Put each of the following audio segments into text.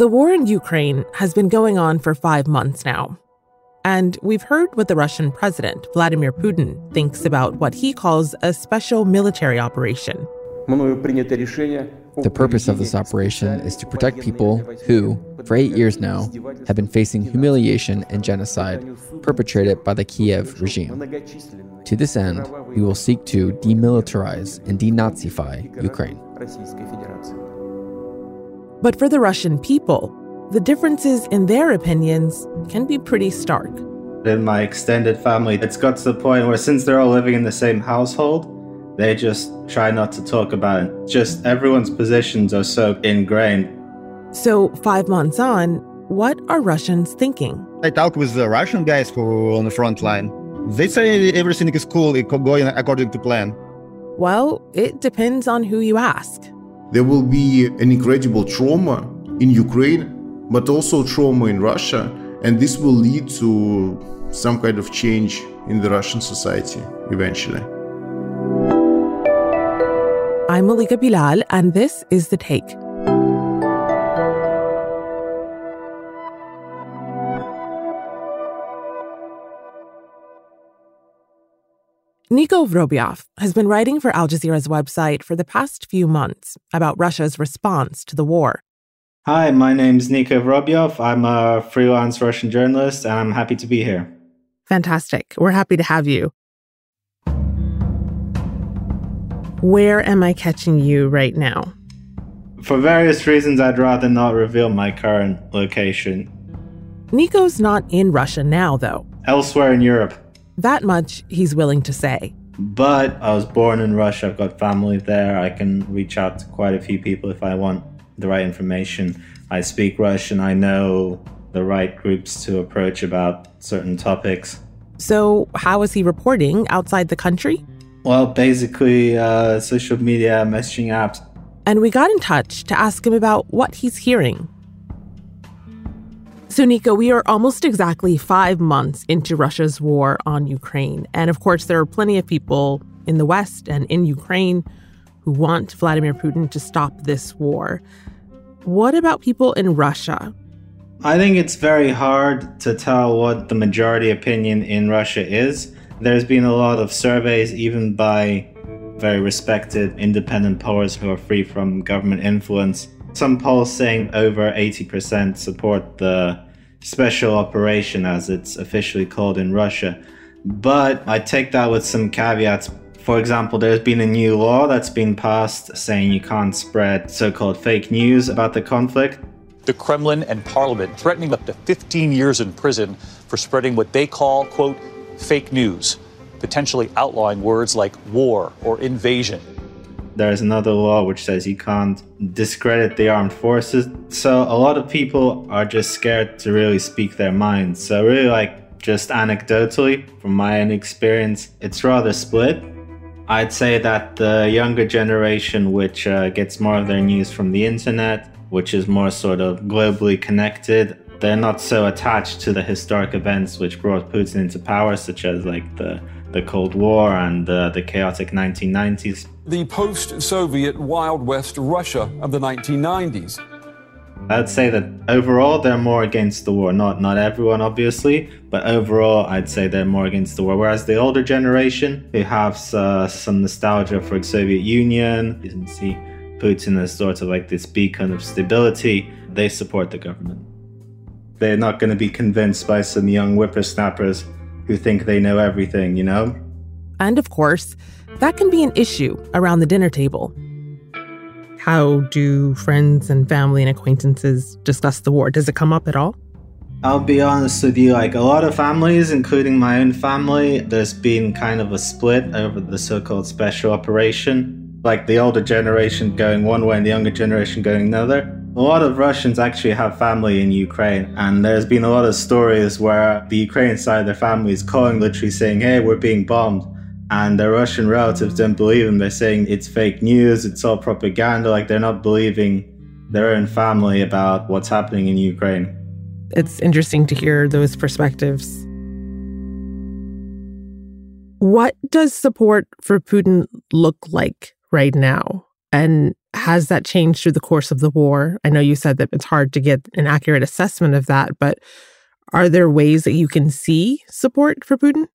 The war in Ukraine has been going on for five months now. And we've heard what the Russian president, Vladimir Putin, thinks about what he calls a special military operation. The purpose of this operation is to protect people who, for eight years now, have been facing humiliation and genocide perpetrated by the Kiev regime. To this end, we will seek to demilitarize and denazify Ukraine. But for the Russian people, the differences in their opinions can be pretty stark. In my extended family, it's got to the point where since they're all living in the same household, they just try not to talk about it. Just everyone's positions are so ingrained. So, five months on, what are Russians thinking? I talk with the Russian guys who are on the front line. They say everything is cool, going according to plan. Well, it depends on who you ask. There will be an incredible trauma in Ukraine, but also trauma in Russia, and this will lead to some kind of change in the Russian society eventually. I'm Malika Bilal, and this is The Take. Niko Vorobyov has been writing for Al Jazeera's website for the past few months about Russia's response to the war. Hi, my name is Niko Vorobyov. I'm a freelance Russian journalist, and I'm happy to be here. Fantastic. We're happy to have you. Where am I catching you right now? For various reasons, I'd rather not reveal my current location. Niko's not in Russia now, though. Elsewhere in Europe. That much he's willing to say. But I was born in Russia. I've got family there. I can reach out to quite a few people if I want the right information. I speak Russian. I know the right groups to approach about certain topics. So, how is he reporting outside the country? Well, basically, uh, social media, messaging apps. And we got in touch to ask him about what he's hearing so, Niko, we are almost exactly five months into Russia's war on Ukraine. And of course, there are plenty of people in the West and in Ukraine who want Vladimir Putin to stop this war. What about people in Russia? I think it's very hard to tell what the majority opinion in Russia is. There's been a lot of surveys, even by very respected independent pollers who are free from government influence, some polls saying over 80% support the special operation, as it's officially called in Russia. But I take that with some caveats. For example, there's been a new law that's been passed saying you can't spread so called fake news about the conflict. The Kremlin and Parliament threatening up to 15 years in prison for spreading what they call, quote, fake news, potentially outlawing words like war or invasion there's another law which says you can't discredit the armed forces. So a lot of people are just scared to really speak their minds. So really like just anecdotally from my own experience, it's rather split. I'd say that the younger generation, which uh, gets more of their news from the internet, which is more sort of globally connected, they're not so attached to the historic events which brought Putin into power, such as like the the Cold War and uh, the chaotic 1990s. The post Soviet Wild West Russia of the 1990s. I'd say that overall they're more against the war. Not not everyone, obviously, but overall I'd say they're more against the war. Whereas the older generation, who have uh, some nostalgia for the Soviet Union, and see Putin as sort of like this beacon of stability, they support the government. They're not going to be convinced by some young whippersnappers who think they know everything, you know? And of course, that can be an issue around the dinner table. How do friends and family and acquaintances discuss the war? Does it come up at all? I'll be honest with you, like a lot of families, including my own family, there's been kind of a split over the so called special operation. Like the older generation going one way and the younger generation going another. A lot of Russians actually have family in Ukraine, and there's been a lot of stories where the Ukrainian side of their family is calling, literally saying, Hey, we're being bombed. And their Russian relatives don't believe them. They're saying it's fake news, it's all propaganda. Like they're not believing their own family about what's happening in Ukraine. It's interesting to hear those perspectives. What does support for Putin look like right now? And Has that changed through the course of the war? I know you said that it's hard to get an accurate assessment of that, but are there ways that you can see support for Putin?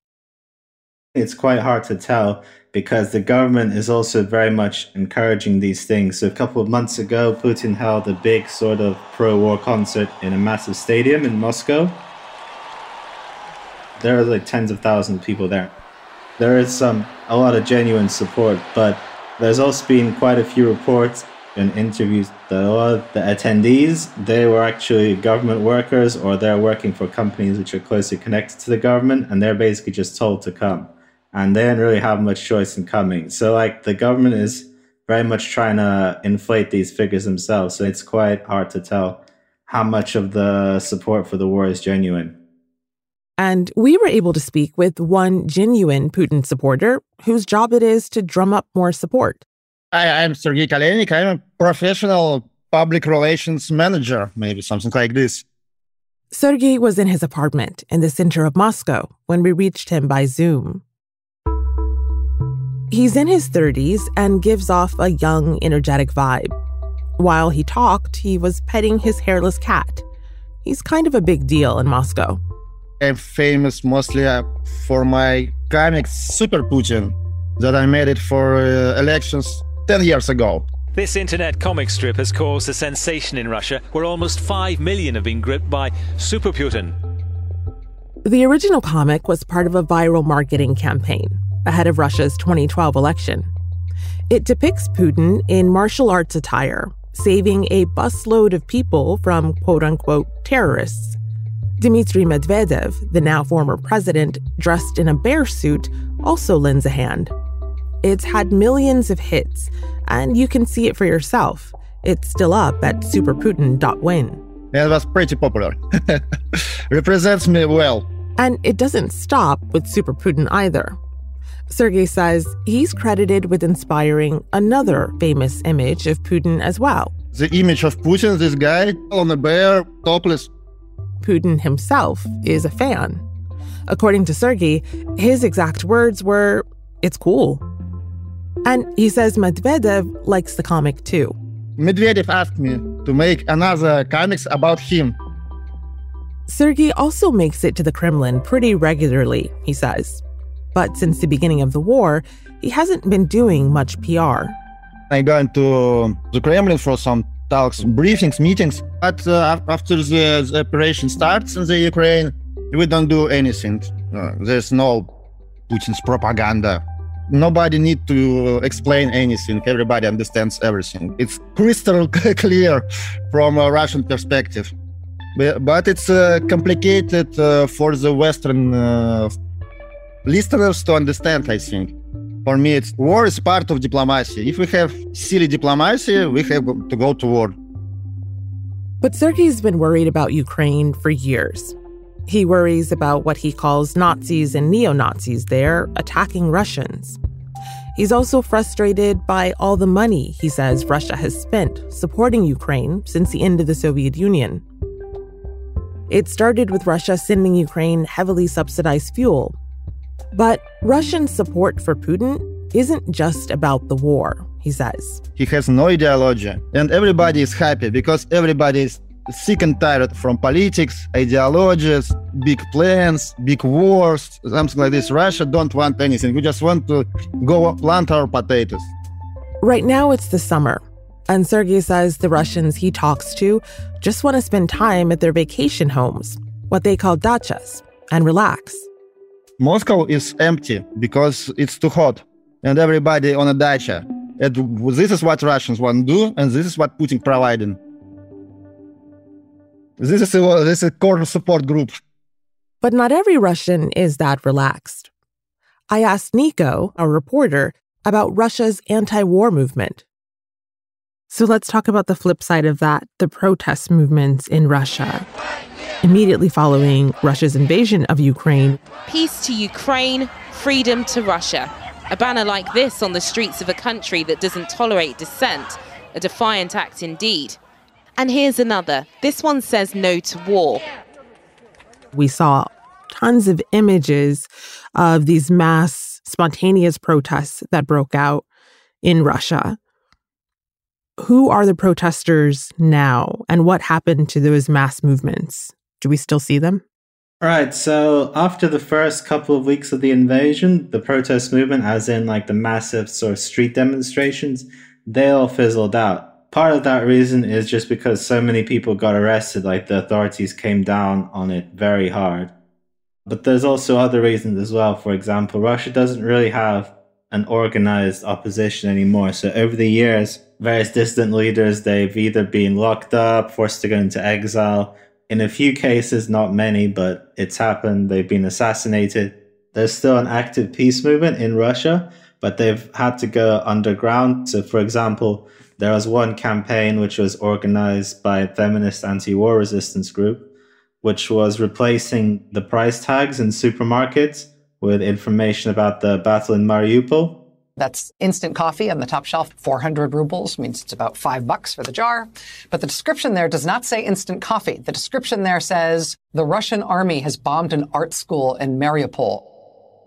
It's quite hard to tell because the government is also very much encouraging these things. So, a couple of months ago, Putin held a big sort of pro war concert in a massive stadium in Moscow. There are like tens of thousands of people there. There is some, a lot of genuine support, but there's also been quite a few reports and interviews that a lot of the attendees they were actually government workers or they're working for companies which are closely connected to the government and they're basically just told to come and they didn't really have much choice in coming. So like the government is very much trying to inflate these figures themselves. So it's quite hard to tell how much of the support for the war is genuine. And we were able to speak with one genuine Putin supporter whose job it is to drum up more support. I, am Sergei Kalenik. I'm a professional public relations manager, maybe something like this. Sergei was in his apartment in the center of Moscow when we reached him by Zoom. He's in his 30s and gives off a young, energetic vibe. While he talked, he was petting his hairless cat. He's kind of a big deal in Moscow. I'm famous mostly uh, for my comic Super Putin that I made it for uh, elections 10 years ago. This internet comic strip has caused a sensation in Russia where almost 5 million have been gripped by Super Putin. The original comic was part of a viral marketing campaign ahead of Russia's 2012 election. It depicts Putin in martial arts attire, saving a busload of people from quote unquote terrorists. Dmitry Medvedev, the now former president, dressed in a bear suit, also lends a hand. It's had millions of hits, and you can see it for yourself. It's still up at superputin.win. It was pretty popular. Represents me well. And it doesn't stop with Super Putin either. Sergei says he's credited with inspiring another famous image of Putin as well. The image of Putin, this guy on a bear, topless. Putin himself is a fan. According to Sergei, his exact words were, it's cool. And he says Medvedev likes the comic too. Medvedev asked me to make another comics about him. Sergei also makes it to the Kremlin pretty regularly, he says. But since the beginning of the war, he hasn't been doing much PR. I go into the Kremlin for some talks, briefings, meetings. But uh, after the, the, operation starts in the Ukraine, we don't do anything. Uh, there's no Putin's propaganda. Nobody need to explain anything. Everybody understands everything. It's crystal clear from a Russian perspective. But, but it's uh, complicated uh, for the Western uh, listeners to understand, I think. For me, it's war is part of diplomacy. If we have silly diplomacy, we have to go to war. But Sergei's been worried about Ukraine for years. He worries about what he calls Nazis and neo Nazis there attacking Russians. He's also frustrated by all the money he says Russia has spent supporting Ukraine since the end of the Soviet Union. It started with Russia sending Ukraine heavily subsidized fuel but Russian support for Putin isn't just about the war, he says. He has no ideology, and everybody is happy because everybody is sick and tired from politics, ideologies, big plans, big wars, something like this. Russia don't want anything. We just want to go plant our potatoes. Right now it's the summer, and Sergei says the Russians he talks to just want to spend time at their vacation homes, what they call dachas, and relax. Moscow is empty because it's too hot and everybody on a dacha. And this is what Russians want to do, and this is what Putin providing. This is a, this is a core support group. But not every Russian is that relaxed. I asked Niko, a reporter, about Russia's anti war movement. So let's talk about the flip side of that the protest movements in Russia immediately following Russia's invasion of Ukraine. Peace to Ukraine, freedom to Russia. A banner like this on the streets of a country that doesn't tolerate dissent, a defiant act indeed. And here's another. This one says no to war. We saw tons of images of these mass spontaneous protests that broke out in Russia. Who are the protesters now, and what happened to those mass movements? Do we still see them? Right, so after the first couple of weeks of the invasion, the protest movement, as in like the massive sort of street demonstrations, they all fizzled out. Part of that reason is just because so many people got arrested, like the authorities came down on it very hard. But there's also other reasons as well. For example, Russia doesn't really have an organized opposition anymore. So over the years, various dissident leaders, they've either been locked up, forced to go into exile, in a few cases, not many, but it's happened. They've been assassinated. There's still an active peace movement in Russia, but they've had to go underground. So, for example, there was one campaign which was organized by a feminist anti war resistance group, which was replacing the price tags in supermarkets with information about the battle in Mariupol that's instant coffee on the top shelf, 400 rubles, means it's about five bucks for the jar. But the description there does not say instant coffee. The description there says the Russian army has bombed an art school in Mariupol.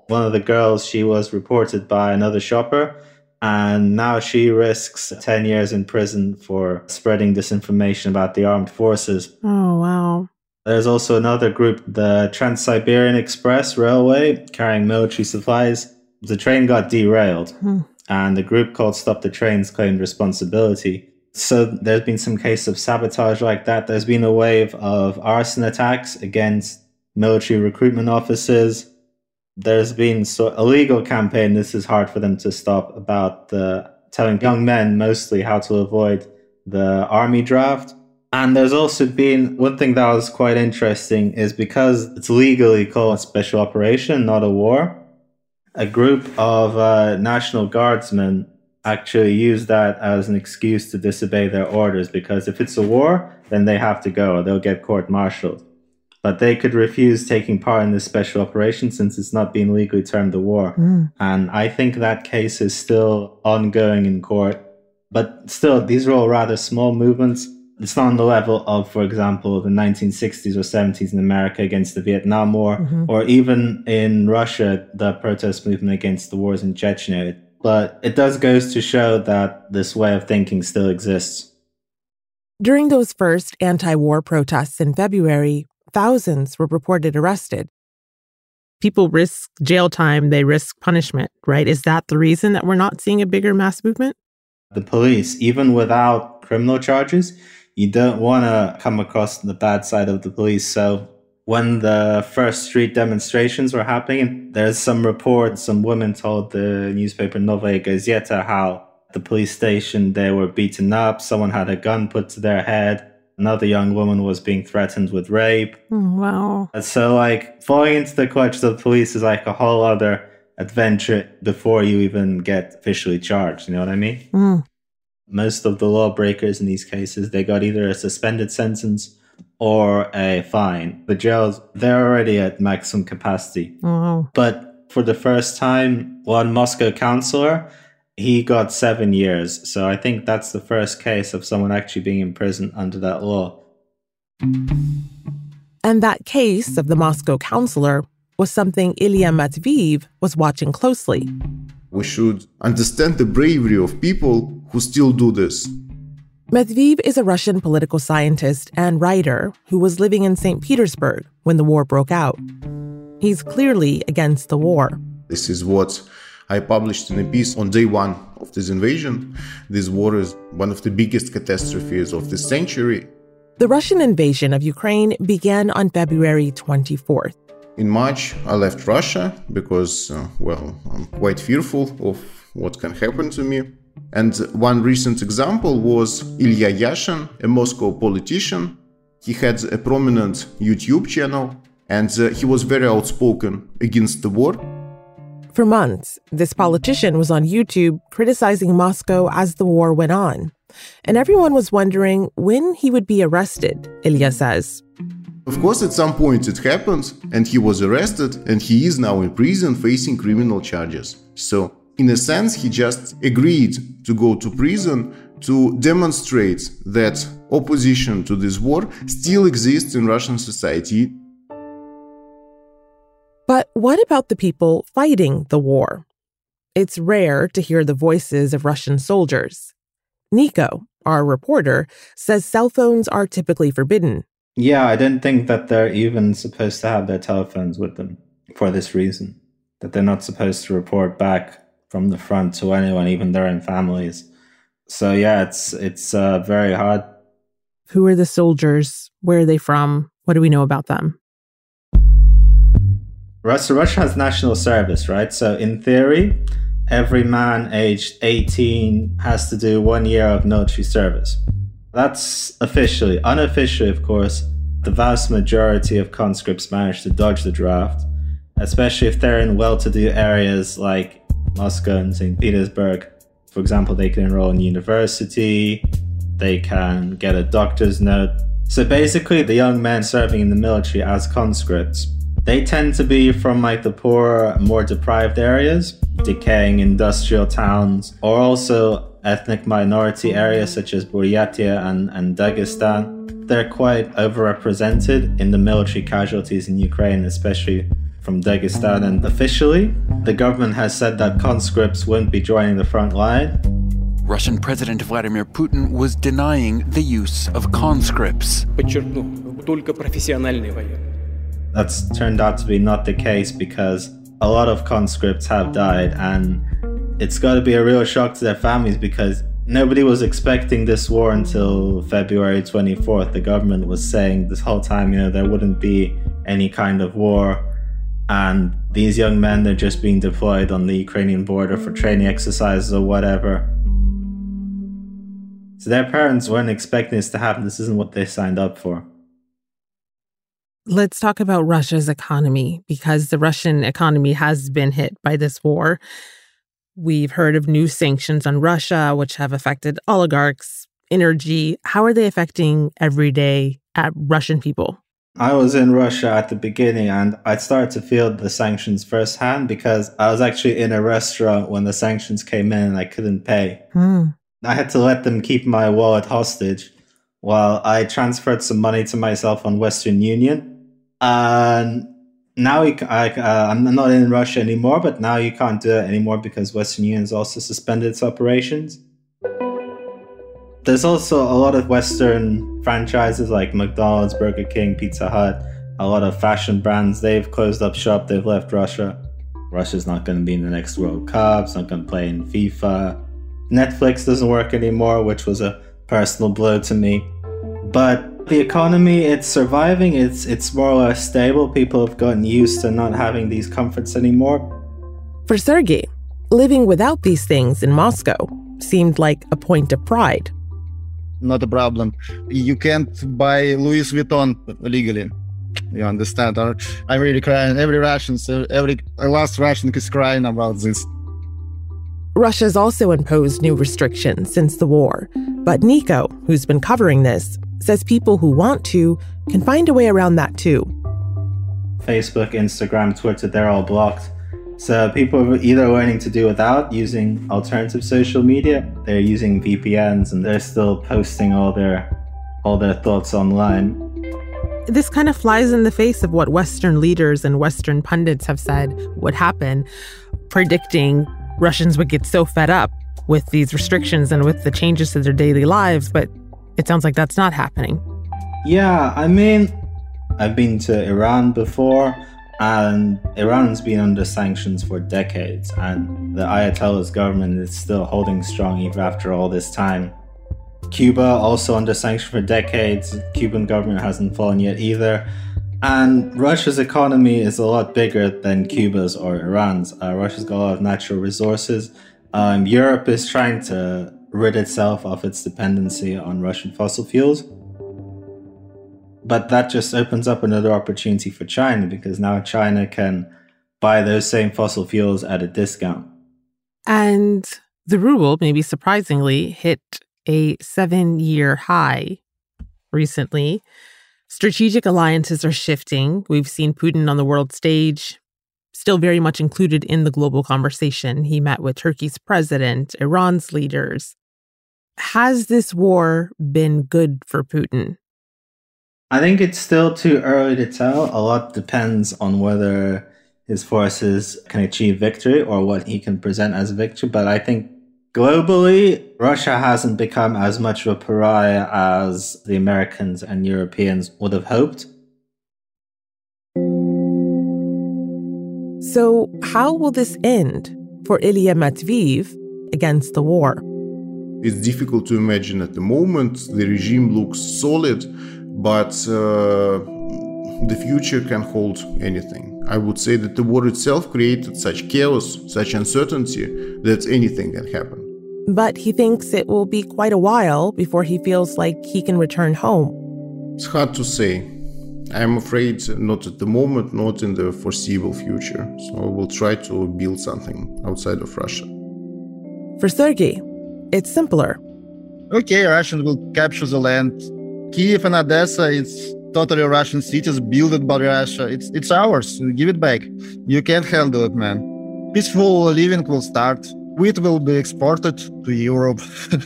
One of the girls, she was reported by another shopper, and now she risks 10 years in prison for spreading disinformation about the armed forces. Oh, wow. There's also another group, the Trans Siberian Express Railway, carrying military supplies the train got derailed hmm. and the group called Stop the Trains claimed responsibility. So there's been some case of sabotage like that. There's been a wave of arson attacks against military recruitment officers. There's been so a legal campaign. This is hard for them to stop about the telling young men mostly how to avoid the army draft. And there's also been one thing that was quite interesting is because it's legally called a special operation, not a war a group of uh, National Guardsmen actually use that as an excuse to disobey their orders because if it's a war, then they have to go, or they'll get court martialed. But they could refuse taking part in this special operation since it's not being legally termed a war. Mm. And I think that case is still ongoing in court. But still, these are all rather small movements it's not on the level of, for example, the 1960s or 70s in America against the Vietnam War, mm-hmm. or even in Russia, the protest movement against the wars in Chechnya. But it does goes to show that this way of thinking still exists. During those first anti war protests in February, thousands were reported arrested. People risk jail time, they risk punishment, right? Is that the reason that we're not seeing a bigger mass movement? The police, even without criminal charges, you don't want to come across the bad side of the police. So when the first street demonstrations were happening, there's some reports, some women told the newspaper Novaya Gazeta how the police station they were beaten up, someone had a gun put to their head, another young woman was being threatened with rape. Oh, wow. So like falling into the clutches of the police is like a whole other adventure before you even get officially charged, you know what I mean? Mm most of the lawbreakers in these cases, they got either a suspended sentence or a fine. The jails, they're already at maximum capacity. Oh. But for the first time, one Moscow councillor, he got seven years. So I think that's the first case of someone actually being imprisoned under that law. And that case of the Moscow councillor was something Ilya Matveev was watching closely. We should understand the bravery of people who still do this. Matveev is a Russian political scientist and writer who was living in St. Petersburg when the war broke out. He's clearly against the war. This is what I published in a piece on day one of this invasion. This war is one of the biggest catastrophes of this century. The Russian invasion of Ukraine began on February 24th. In March, I left Russia because, uh, well, I'm quite fearful of what can happen to me. And one recent example was Ilya Yashin, a Moscow politician. He had a prominent YouTube channel and uh, he was very outspoken against the war. For months, this politician was on YouTube criticizing Moscow as the war went on. And everyone was wondering when he would be arrested, Ilya says. Of course, at some point it happened, and he was arrested, and he is now in prison facing criminal charges. So in a sense, he just agreed to go to prison to demonstrate that opposition to this war still exists in Russian society. But what about the people fighting the war? It's rare to hear the voices of Russian soldiers. Niko, our reporter, says cell phones are typically forbidden. Yeah, I didn't think that they're even supposed to have their telephones with them for this reason. That they're not supposed to report back from the front to anyone, even their own families. So yeah, it's it's uh, very hard. Who are the soldiers? Where are they from? What do we know about them? Russia, Russia has national service, right? So in theory, every man aged 18 has to do one year of military service. That's officially. Unofficially, of course, the vast majority of conscripts manage to dodge the draft, especially if they're in well to do areas like Moscow and St. Petersburg. For example, they can enroll in university, they can get a doctor's note. So basically, the young men serving in the military as conscripts, they tend to be from like the poorer, more deprived areas, decaying industrial towns, or also ethnic minority areas such as Buryatia and, and Dagestan. They're quite overrepresented in the military casualties in Ukraine, especially from Dagestan. And officially, the government has said that conscripts won't be joining the front line. Russian President Vladimir Putin was denying the use of conscripts. That's turned out to be not the case because a lot of conscripts have died, and it's got to be a real shock to their families because nobody was expecting this war until February 24th. The government was saying this whole time, you know, there wouldn't be any kind of war. And these young men, they're just being deployed on the Ukrainian border for training exercises or whatever. So their parents weren't expecting this to happen. This isn't what they signed up for. Let's talk about Russia's economy because the Russian economy has been hit by this war. We've heard of new sanctions on Russia, which have affected oligarchs, energy. How are they affecting everyday Russian people? I was in Russia at the beginning and I started to feel the sanctions firsthand because I was actually in a restaurant when the sanctions came in and I couldn't pay. Hmm. I had to let them keep my wallet hostage while I transferred some money to myself on Western Union. And now we, I, uh, I'm not in Russia anymore, but now you can't do it anymore because Western Union has also suspended its operations. There's also a lot of Western franchises like McDonald's, Burger King, Pizza Hut, a lot of fashion brands. They've closed up shop, they've left Russia. Russia's not going to be in the next World Cup, it's not going to play in FIFA. Netflix doesn't work anymore, which was a personal blow to me. But the economy, it's surviving, it's it's more or less stable. People have gotten used to not having these comforts anymore. For Sergei, living without these things in Moscow seemed like a point of pride. Not a problem. You can't buy Louis Vuitton legally. You understand? I'm really crying. Every Russian, every last Russian is crying about this. Russia's also imposed new restrictions since the war, but Niko, who's been covering this, says people who want to can find a way around that too. Facebook, Instagram, Twitter, they're all blocked. So people are either learning to do without using alternative social media, they're using VPNs and they're still posting all their all their thoughts online. This kind of flies in the face of what Western leaders and Western pundits have said would happen, predicting Russians would get so fed up with these restrictions and with the changes to their daily lives, but it sounds like that's not happening. Yeah, I mean, I've been to Iran before, and Iran's been under sanctions for decades, and the Ayatollah's government is still holding strong even after all this time. Cuba also under sanction for decades. Cuban government hasn't fallen yet either. And Russia's economy is a lot bigger than Cuba's or Iran's. Uh, Russia's got a lot of natural resources. Um, Europe is trying to rid itself of its dependency on Russian fossil fuels. But that just opens up another opportunity for China because now China can buy those same fossil fuels at a discount. And the ruble, maybe surprisingly, hit a seven year high recently. Strategic alliances are shifting. We've seen Putin on the world stage, still very much included in the global conversation. He met with Turkey's president, Iran's leaders. Has this war been good for Putin? I think it's still too early to tell. A lot depends on whether his forces can achieve victory or what he can present as victory. But I think globally, Russia hasn't become as much of a pariah as the Americans and Europeans would have hoped. So, how will this end for Ilya Matveev against the war? It's difficult to imagine at the moment. The regime looks solid, but uh, the future can hold anything. I would say that the war itself created such chaos, such uncertainty, that anything can happen. But he thinks it will be quite a while before he feels like he can return home. It's hard to say. I'm afraid not at the moment, not in the foreseeable future. So I will try to build something outside of Russia. For Sergei, it's simpler. Okay, Russians will capture the land. Kiev and Odessa, it's totally Russian cities built by Russia. It's it's ours. Give it back. You can't handle it, man. Peaceful living will start. Wheat will be exported to Europe.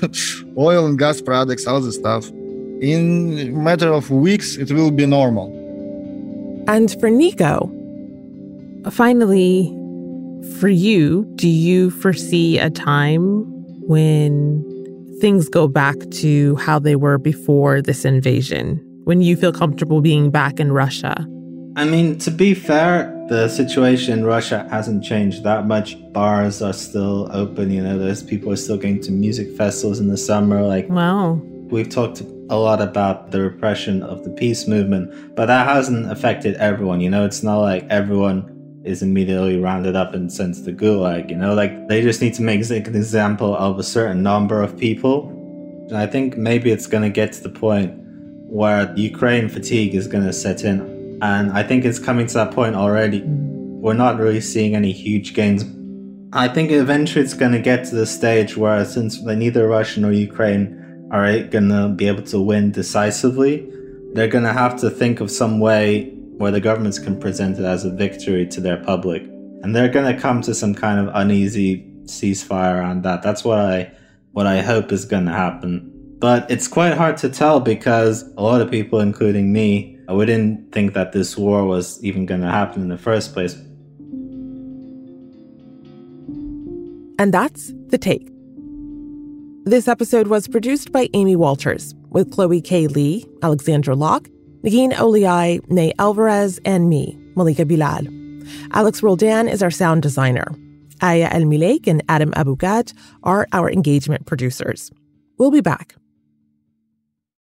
Oil and gas products, all the stuff. In a matter of weeks, it will be normal. And for Niko, finally, for you, do you foresee a time when things go back to how they were before this invasion? When you feel comfortable being back in Russia? I mean, to be fair, the situation in Russia hasn't changed that much. Bars are still open, you know, there's people are still going to music festivals in the summer. Like, wow. We've talked a lot about the repression of the peace movement, but that hasn't affected everyone, you know, it's not like everyone is immediately rounded up and sent to the gulag, you know, like they just need to make an example of a certain number of people. And I think maybe it's going to get to the point where Ukraine fatigue is going to set in and I think it's coming to that point already. We're not really seeing any huge gains. I think eventually it's going to get to the stage where, since neither Russia nor Ukraine are going to be able to win decisively, they're to have to think of some way where the governments can present it as a victory to their public. And they're to come to some kind of uneasy ceasefire on that. That's what I what I hope is to happen. But it's quite hard to tell because a lot of people, including me, uh, we didn't think that this war was even to happen in the first place. And that's The Take. This episode was produced by Amy Walters with Chloe K. Li, Alexandra Locke, Negin Owliaei, Ney Alvarez, and me, Malika Bilal. Alex Roldan is our sound designer. Aya Elmileik and Adam Abou-Gad are our engagement producers. We'll be back